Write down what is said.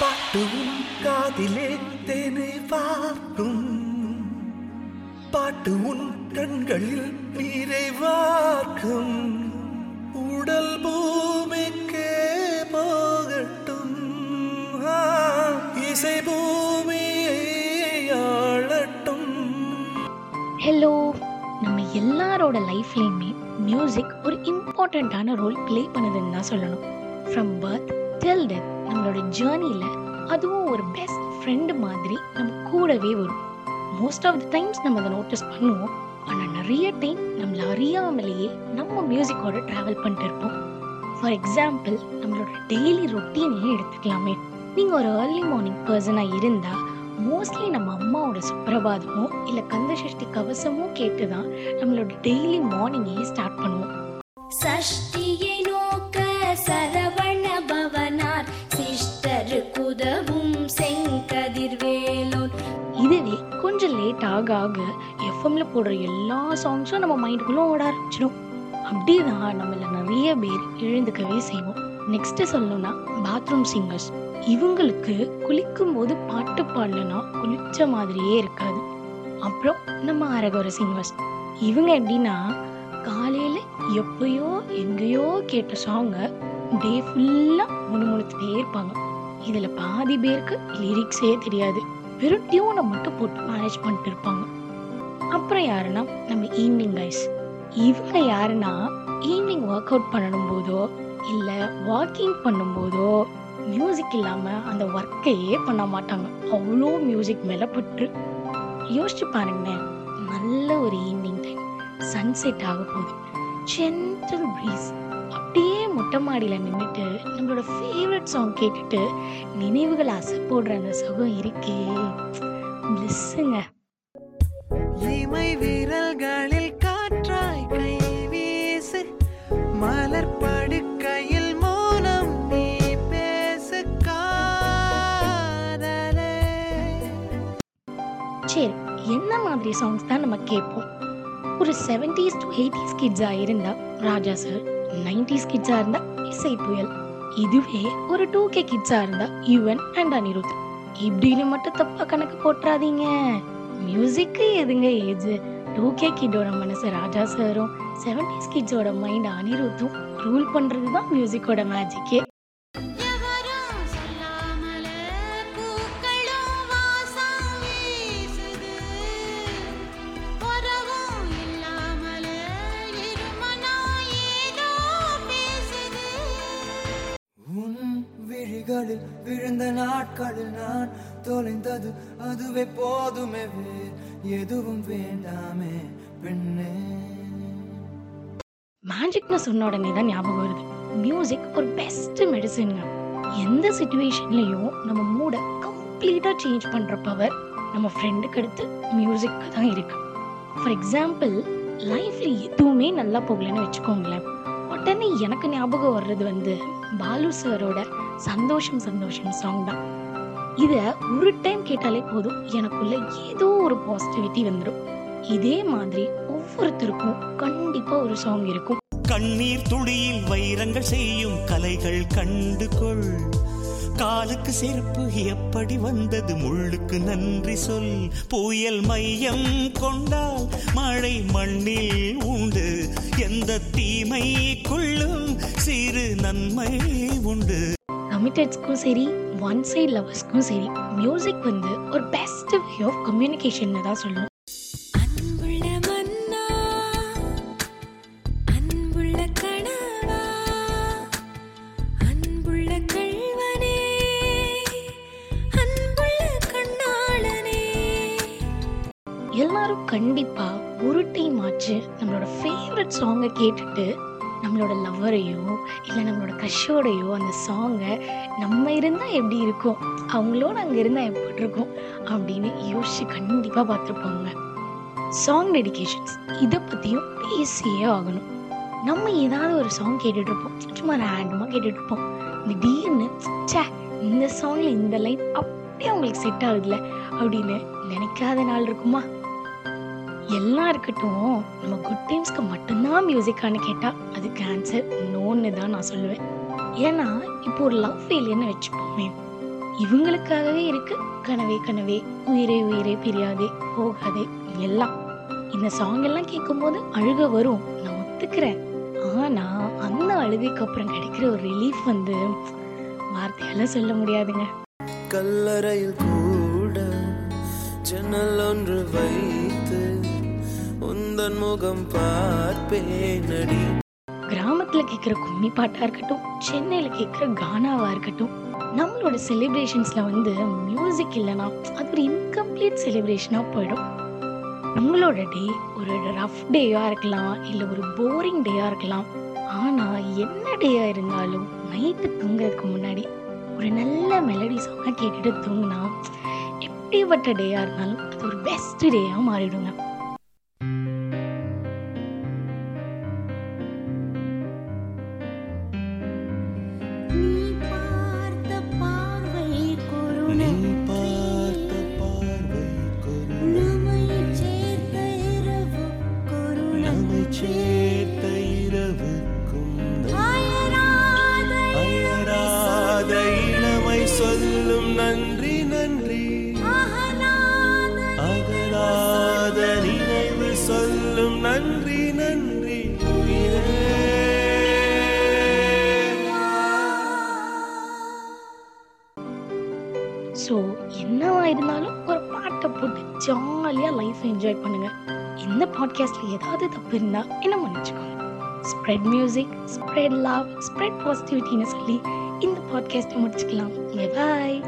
பாட்டும் காதிலே தேனை வார்க்கும் பாட்டு உன் கண்களில் நீரை வார்க்கும் உடல் பூமிக்கே போகட்டும் இசை பூமியை ஆளட்டும் ஹலோ நம்ம எல்லாரோட லைஃப்லேயுமே மியூசிக் ஒரு இம்பார்ட்டண்ட்டான ரோல் ப்ளே பண்ணுதுன்னு தான் சொல்லணும். ஃப்ரம் பர்த் டில் டெத் நம்மளோட ஜேர்னியில் அதுவும் ஒரு பெஸ்ட் ஃப்ரெண்டு மாதிரி நம்ம கூடவே வரும். மோஸ்ட் ஆஃப் த டைம்ஸ் நம்ம அதை நோட்டீஸ் பண்ணுவோம். ஆனால் நிறைய டைம் நம்மளை அறியாமலேயே நம்ம மியூசிக்கோட ட்ராவல் பண்ணிட்டு இருப்போம். ஃபார் எக்ஸாம்பிள் நம்மளோட டெய்லி ரொட்டீனையே எடுத்துக்கலாமே. நீங்கள் ஒரு ஏர்லி மார்னிங் பர்சனாக இருந்தால் மோஸ்ட்லி நம்ம அம்மாவோட சுப்பிரபாதமோ இல்லை கந்தசஷ்டி கவசமோ கேட்டு தான் நம்மளோட டெய்லி மார்னிங்கே ஸ்டார்ட் பண்ணுவோம். சஷ்டியை நோக்க சர கொஞ்சம் லேட் ஆக ஆக எஃப்எம்ல போடுற எல்லா சாங்ஸும் நம்ம மைண்டுக்குள்ள ஓட ஆரம்பிச்சிடும் அப்படிதான் நம்மள நிறைய பேர் எழுந்துக்கவே செய்வோம். நெக்ஸ்ட் சொல்லணும்னா பாத்ரூம் சிங்கர்ஸ் இவங்களுக்கு குளிக்கும் போது பாட்டு பாடலனா குளிச்ச மாதிரியே இருக்காது. அப்புறம் நம்ம அரகோர சிங்கர்ஸ் இவங்க எப்படின்னா காலையில எப்பயோ எங்கேயோ கேட்ட சாங்கை டே ஃபுல்லா முணுமுணுத்துட்டே இருப்பாங்க. இதுல பாதி பேருக்கு லிரிக்ஸே தெரியாது. வெறும் டியூனை மட்டும் போட்டு மேனேஜ் பண்ணிட்டு இருப்பாங்க. அப்புறம் யாருன்னா நம்ம ஈவினிங் கைஸ் இவங்க யாருன்னா ஈவினிங் ஒர்க் அவுட் பண்ணணும் போதோ இல்லை வாக்கிங் பண்ணும்போதோ மியூசிக் இல்லாமல் அந்த ஒர்க்கையே பண்ண மாட்டாங்க. அவ்வளோ மியூசிக் மேலே பற்று. யோசிச்சு பாருங்களேன் நல்ல ஒரு ஈவினிங் டைம் சன்செட் ஆக போகுது. ஜென்டல் ப்ரீஸ் அப்படியே மொட்டை மாடியில் நின்றுட்டு நம்மளோட ஃபேவரட் சாங் கேட்டுட்டு நினைவுகள் அசை போடுற அந்த சுகம் இருக்கே. பிளிஸ்ஸுங்க இமை விரல்களில் காற்றாய் கை வீசு மலர் படுக்கையில் மௌனம் நீ பேசு காதலே. சரி என்ன மாதிரி சாங்ஸ் தான் நம்ம கேட்போம்? ஒரு செவன்டிஸ் டு எயிட்டிஸ் கிட்ஸாக இருந்தா ராஜா சார் நைன்டிஸ் கிட்ஸாக இருந்தா இசை புயல் இதுவே ஒரு டூ கே கிட்ஸாக இருந்தா யுவன் அண்ட் அனிருத். இப்படின்னு மட்டும் தப்பா கணக்கு போட்டுறாதீங்க. மியூசிக்கு எதுங்க ஏஜ் டூ கே கிட்டோட மனசு ராஜா சாரும் செவன்டிஸ் கிட்ஸோட மைண்ட் அனிருத்தும் ரூல் பண்றது தான் மியூசிக்கோட மேஜிக்கே விழிகளில் விழுந்த நாட்களில் நான் தொலைந்தது அதுவே போதுமே எதுவும் வேண்டாமே பெண்ணே. மேஜிக்னு சொன்ன உடனே தான் ஞாபகம் வருது. மியூசிக் ஒரு பெஸ்ட் மெடிசின்ங்க எந்த சுச்சுவேஷன்லையும் நம்ம மூடை கம்ப்ளீட்டாக சேஞ்ச் பண்ணுற பவர் நம்ம ஃப்ரெண்டுக்கு அடுத்து மியூசிக்கு தான் இருக்கு. ஃபார் எக்ஸாம்பிள் லைஃப்ல எதுவுமே நல்லா போகலன்னு வச்சுக்கோங்களேன். உடனே எனக்கு ஞாபகம் வர்றது வந்து பாலு சாரோட சந்தோஷம் சந்தோஷம் சாங் தான். இதை ஒரு டைம் கேட்டாலே போதும். எனக்குள்ள ஏதோ ஒரு பாசிட்டிவிட்டி வந்துடும் இதே மாதிரி ஒவ்வொருத்தருக்கும் கண்டிப்பா ஒரு சாங் இருக்கும். கண்ணீர் துளியில் வைரங்கள் செய்யும் கலைகள் கண்டு கொள் காலுக்கு செருப்பு எப்படி வந்தது? முள்ளுக்கு நன்றி சொல். புயல் மையம் கொண்டால் மழை மண்ணில் உண்டு. எந்த தீமை கொள்ளும்? சிறு நன்மை உண்டு. கமிட்டட்ஸ்க்கும் சரி ஒன் சைட் லவர்ஸ்க்கும் சரி மியூசிக் வந்து ஒரு பெஸ்ட் வே ஆஃப் கம்யூனிகேஷன் தான் சொல்லணும் எல்லாரும் கண்டிப்பா ஒரு டைம் ஆச்சு நம்மளோட ஃபேவரட் சாங்கை கேட்டுட்டு நம்மளோட லவ்வரையோ இல்லை நம்மளோட கஷோடையோ அந்த சாங்கை நம்ம இருந்தால் எப்படி இருக்கும்? அவங்களோட அங்கே இருந்தால் எப்படி இருக்கும்? அப்படின்னு யோசிச்சு கண்டிப்பாக பார்த்துருப்பாங்க. சாங் டெடிக்கேஷன்ஸ் இதை பற்றியும் பேசியே ஆகணும். நம்ம ஏதாவது ஒரு சாங் கேட்டுட்டு இருப்போம் சும்மா ரேண்டமாக கேட்டுட்டு இருப்போம் திடீர்னு ச்சே இந்த சாங்ல இந்த லைன் அப்படியே அவங்களுக்கு செட் ஆகுதுல அப்படின்னு நினைக்காத நாள் இருக்குமா? எல்லாம் இருக்கட்டும் நம்ம குட் டைம்ஸ்க்கு மட்டும்தான் மியூசிக்கானு கேட்டால் அது கேன்சர் நோன்னு தான் நான் சொல்லுவேன். ஏன்னா இப்போ ஒரு லவ் ஃபெயிலியர்னு வச்சுப்போமே இவங்களுக்காகவே இருக்கு. கனவே கனவே உயிரே உயிரே பிரியாதே போகாதே எல்லாம். இந்த சாங் எல்லாம் கேட்கும்போது அழுக வரும். நான் ஒத்துக்கிறேன். ஆனா அந்த அழுகைக்கு அப்புறம் கிடைக்கிற ஒரு ரிலீஃப் வந்து வார்த்தையால சொல்ல முடியாதுங்க. கல்லறையில் கூட ஜன்னல் ஒன்று வைத்து உந்தன் முகம் பார்ப்பேனடி. கிராமத்துல கேட்குற கும்மி பாட்டா இருக்கட்டும் சென்னையில கேட்குற கானாவா இருக்கட்டும் நம்மளோட செலிப்ரேஷன்ஸ்ல வந்து மியூசிக் இல்லைன்னா அது ஒரு இன்கம்ப்ளீட் செலிப்ரேஷனா போயிடும். நம்மளோட டே ஒரு ரஃப் டேயா இருக்கலாம் இல்லை ஒரு போரிங் டேயா இருக்கலாம். ஆனா என்ன டேயா இருந்தாலும் நைட்டு தூங்குறதுக்கு முன்னாடி ஒரு நல்ல மெலடி சாங்காக கேட்டுட்டு தூங்கினா எப்படிப்பட்ட டேயா இருந்தாலும் அது ஒரு பெஸ்ட் டேயா மாறிடுங்க. சேர்த்த இரவுக்கும் அயராத இளமை சொல்லும் நன்றி. ஜாலியாக லைஃப் என்ஜாய் பண்ணுங்க. இந்த பாட்காஸ்ட்ல ஏதாவது தப்பு இருந்தா என்ன மன்னிச்சுக்கோங்க spread music spread love spread பாசிட்டிவிட்டின்னு சொல்லி இந்த பாட்காஸ்ட்டை முடிச்சுக்கலாம். பாய்